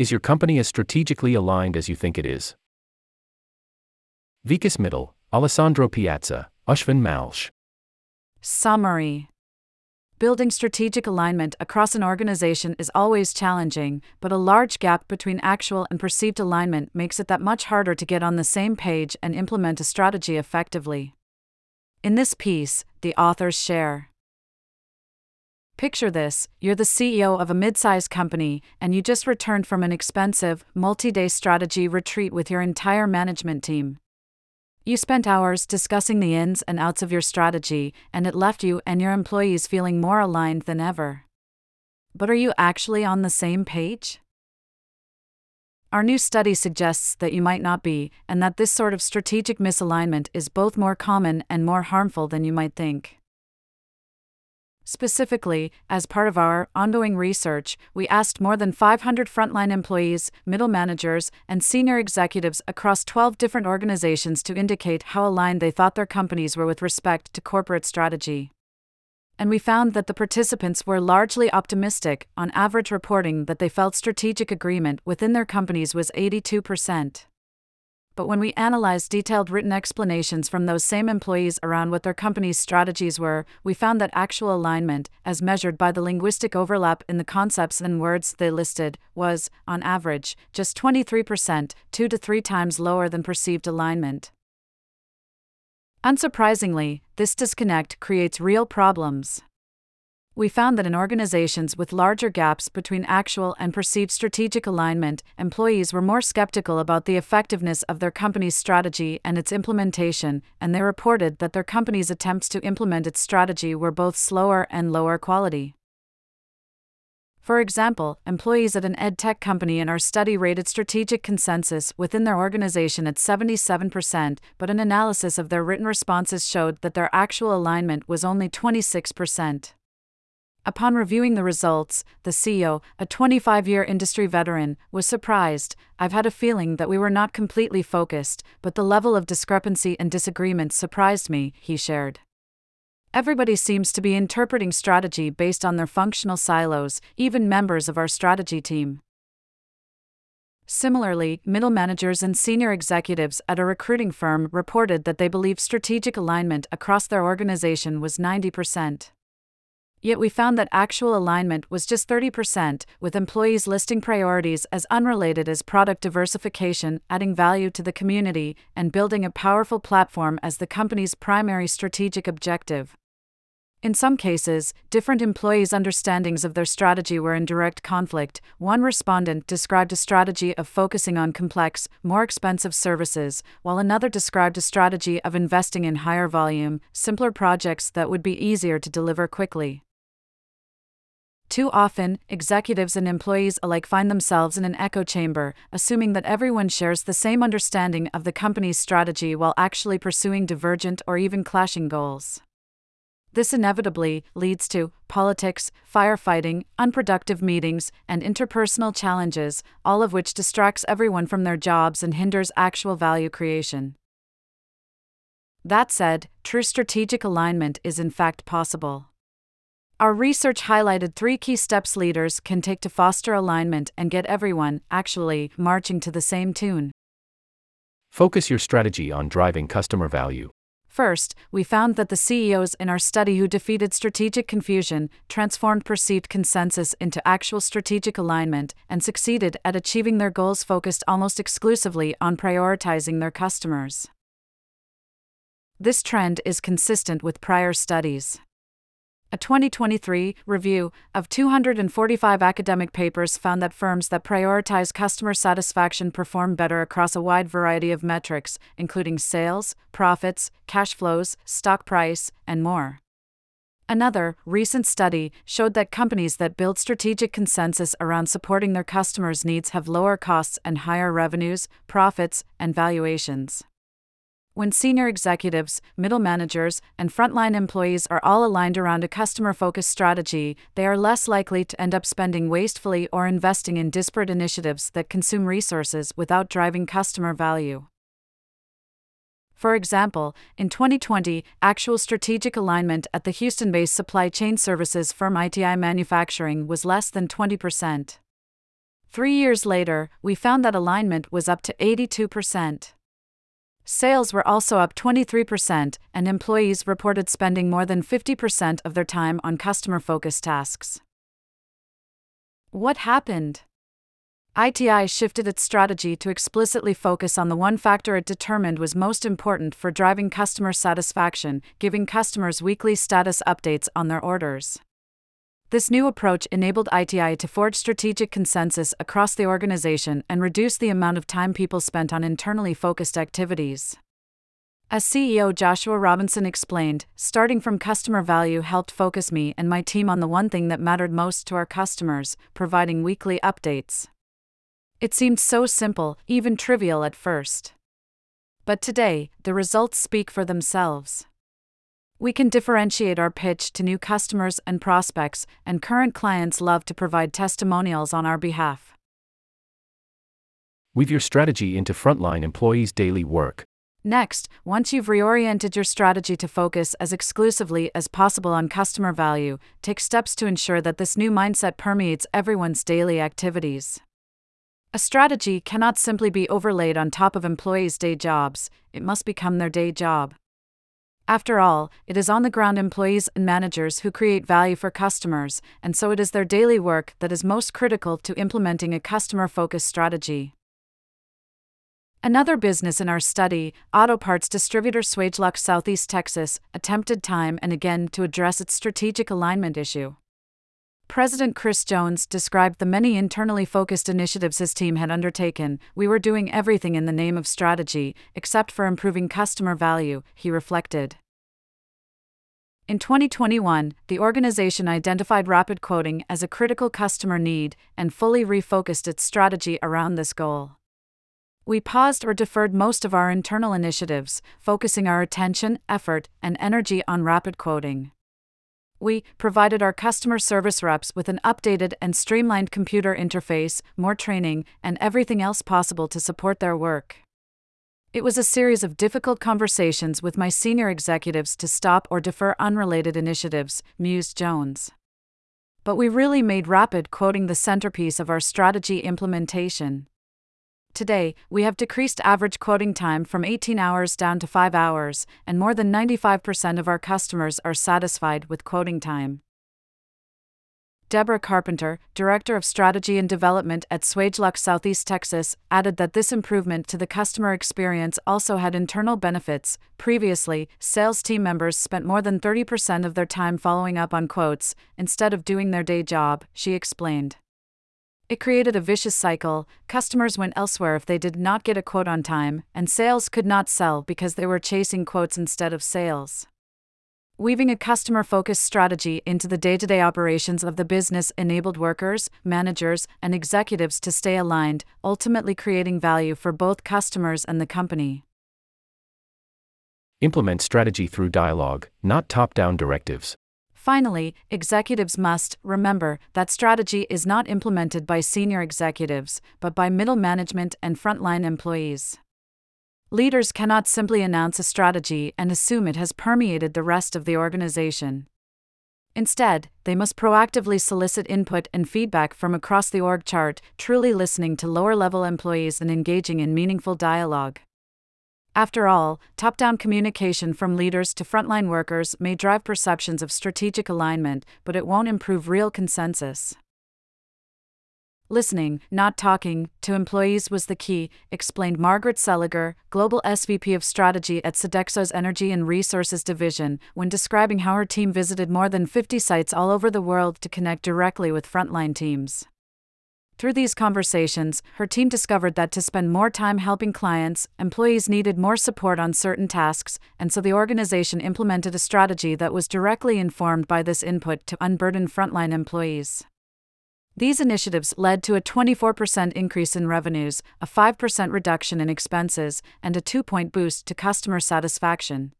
Is your company as strategically aligned as you think it is? Vikas Mittal, Alessandro Piazza, Ashwin Malshe. Summary Building strategic alignment across an organization is always challenging, but a large gap between actual and perceived alignment makes it that much harder to get on the same page and implement a strategy effectively. In this piece, the authors share. Picture this you're the CEO of a mid sized company, and you just returned from an expensive, multi day strategy retreat with your entire management team. You spent hours discussing the ins and outs of your strategy, and it left you and your employees feeling more aligned than ever. But are you actually on the same page? Our new study suggests that you might not be, and that this sort of strategic misalignment is both more common and more harmful than you might think. Specifically, as part of our ongoing research, we asked more than 500 frontline employees, middle managers, and senior executives across 12 different organizations to indicate how aligned they thought their companies were with respect to corporate strategy. And we found that the participants were largely optimistic, on average, reporting that they felt strategic agreement within their companies was 82% but when we analyzed detailed written explanations from those same employees around what their company's strategies were, we found that actual alignment, as measured by the linguistic overlap in the concepts and words they listed, was, on average, just 23%, two to three times lower than perceived alignment. Unsurprisingly, this disconnect creates real problems we found that in organizations with larger gaps between actual and perceived strategic alignment, employees were more skeptical about the effectiveness of their company's strategy and its implementation, and they reported that their company's attempts to implement its strategy were both slower and lower quality. For example, employees at an ed tech company in our study rated strategic consensus within their organization at 77%, but an analysis of their written responses showed that their actual alignment was only 26%. Upon reviewing the results, the CEO, a 25 year industry veteran, was surprised. I've had a feeling that we were not completely focused, but the level of discrepancy and disagreement surprised me, he shared. Everybody seems to be interpreting strategy based on their functional silos, even members of our strategy team. Similarly, middle managers and senior executives at a recruiting firm reported that they believe strategic alignment across their organization was 90%. Yet we found that actual alignment was just 30%, with employees listing priorities as unrelated as product diversification, adding value to the community, and building a powerful platform as the company's primary strategic objective. In some cases, different employees' understandings of their strategy were in direct conflict. One respondent described a strategy of focusing on complex, more expensive services, while another described a strategy of investing in higher volume, simpler projects that would be easier to deliver quickly. Too often, executives and employees alike find themselves in an echo chamber, assuming that everyone shares the same understanding of the company's strategy while actually pursuing divergent or even clashing goals. This inevitably leads to politics, firefighting, unproductive meetings, and interpersonal challenges, all of which distracts everyone from their jobs and hinders actual value creation. That said, true strategic alignment is in fact possible. Our research highlighted three key steps leaders can take to foster alignment and get everyone, actually, marching to the same tune. Focus your strategy on driving customer value. First, we found that the CEOs in our study who defeated strategic confusion transformed perceived consensus into actual strategic alignment and succeeded at achieving their goals focused almost exclusively on prioritizing their customers. This trend is consistent with prior studies. A 2023 review of 245 academic papers found that firms that prioritize customer satisfaction perform better across a wide variety of metrics, including sales, profits, cash flows, stock price, and more. Another, recent study showed that companies that build strategic consensus around supporting their customers' needs have lower costs and higher revenues, profits, and valuations. When senior executives, middle managers, and frontline employees are all aligned around a customer focused strategy, they are less likely to end up spending wastefully or investing in disparate initiatives that consume resources without driving customer value. For example, in 2020, actual strategic alignment at the Houston based supply chain services firm ITI Manufacturing was less than 20%. Three years later, we found that alignment was up to 82%. Sales were also up 23%, and employees reported spending more than 50% of their time on customer focused tasks. What happened? ITI shifted its strategy to explicitly focus on the one factor it determined was most important for driving customer satisfaction, giving customers weekly status updates on their orders. This new approach enabled ITI to forge strategic consensus across the organization and reduce the amount of time people spent on internally focused activities. As CEO Joshua Robinson explained, starting from customer value helped focus me and my team on the one thing that mattered most to our customers providing weekly updates. It seemed so simple, even trivial at first. But today, the results speak for themselves we can differentiate our pitch to new customers and prospects, and current clients love to provide testimonials on our behalf. Weave your strategy into frontline employees' daily work. Next, once you've reoriented your strategy to focus as exclusively as possible on customer value, take steps to ensure that this new mindset permeates everyone's daily activities. A strategy cannot simply be overlaid on top of employees' day jobs, it must become their day job. After all, it is on the ground employees and managers who create value for customers, and so it is their daily work that is most critical to implementing a customer focused strategy. Another business in our study, auto parts distributor Swagelok Southeast Texas, attempted time and again to address its strategic alignment issue. President Chris Jones described the many internally focused initiatives his team had undertaken. We were doing everything in the name of strategy, except for improving customer value, he reflected. In 2021, the organization identified rapid quoting as a critical customer need and fully refocused its strategy around this goal. We paused or deferred most of our internal initiatives, focusing our attention, effort, and energy on rapid quoting. We provided our customer service reps with an updated and streamlined computer interface, more training, and everything else possible to support their work. It was a series of difficult conversations with my senior executives to stop or defer unrelated initiatives, mused Jones. But we really made rapid quoting the centerpiece of our strategy implementation. Today, we have decreased average quoting time from 18 hours down to 5 hours, and more than 95% of our customers are satisfied with quoting time. Deborah Carpenter, Director of Strategy and Development at Swagelok Southeast Texas, added that this improvement to the customer experience also had internal benefits. Previously, sales team members spent more than 30% of their time following up on quotes, instead of doing their day job, she explained. It created a vicious cycle. Customers went elsewhere if they did not get a quote on time, and sales could not sell because they were chasing quotes instead of sales. Weaving a customer focused strategy into the day to day operations of the business enabled workers, managers, and executives to stay aligned, ultimately creating value for both customers and the company. Implement strategy through dialogue, not top down directives. Finally, executives must remember that strategy is not implemented by senior executives, but by middle management and frontline employees. Leaders cannot simply announce a strategy and assume it has permeated the rest of the organization. Instead, they must proactively solicit input and feedback from across the org chart, truly listening to lower level employees and engaging in meaningful dialogue. After all, top down communication from leaders to frontline workers may drive perceptions of strategic alignment, but it won't improve real consensus. Listening, not talking, to employees was the key, explained Margaret Seliger, Global SVP of Strategy at Sodexo's Energy and Resources Division, when describing how her team visited more than 50 sites all over the world to connect directly with frontline teams. Through these conversations, her team discovered that to spend more time helping clients, employees needed more support on certain tasks, and so the organization implemented a strategy that was directly informed by this input to unburden frontline employees. These initiatives led to a 24% increase in revenues, a 5% reduction in expenses, and a 2 point boost to customer satisfaction.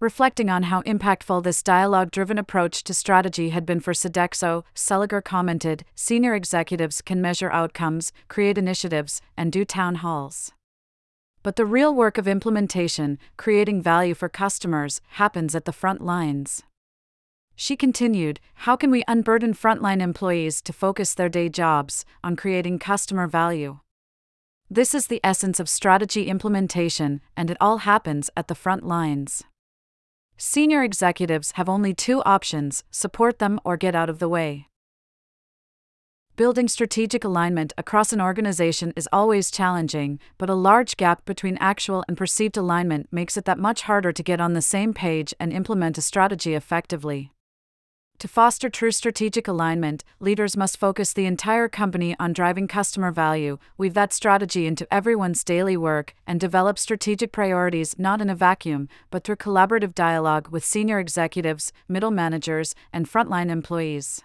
Reflecting on how impactful this dialogue driven approach to strategy had been for Sodexo, Seliger commented Senior executives can measure outcomes, create initiatives, and do town halls. But the real work of implementation, creating value for customers, happens at the front lines. She continued, How can we unburden frontline employees to focus their day jobs on creating customer value? This is the essence of strategy implementation, and it all happens at the front lines. Senior executives have only two options support them or get out of the way. Building strategic alignment across an organization is always challenging, but a large gap between actual and perceived alignment makes it that much harder to get on the same page and implement a strategy effectively. To foster true strategic alignment, leaders must focus the entire company on driving customer value, weave that strategy into everyone's daily work, and develop strategic priorities not in a vacuum, but through collaborative dialogue with senior executives, middle managers, and frontline employees.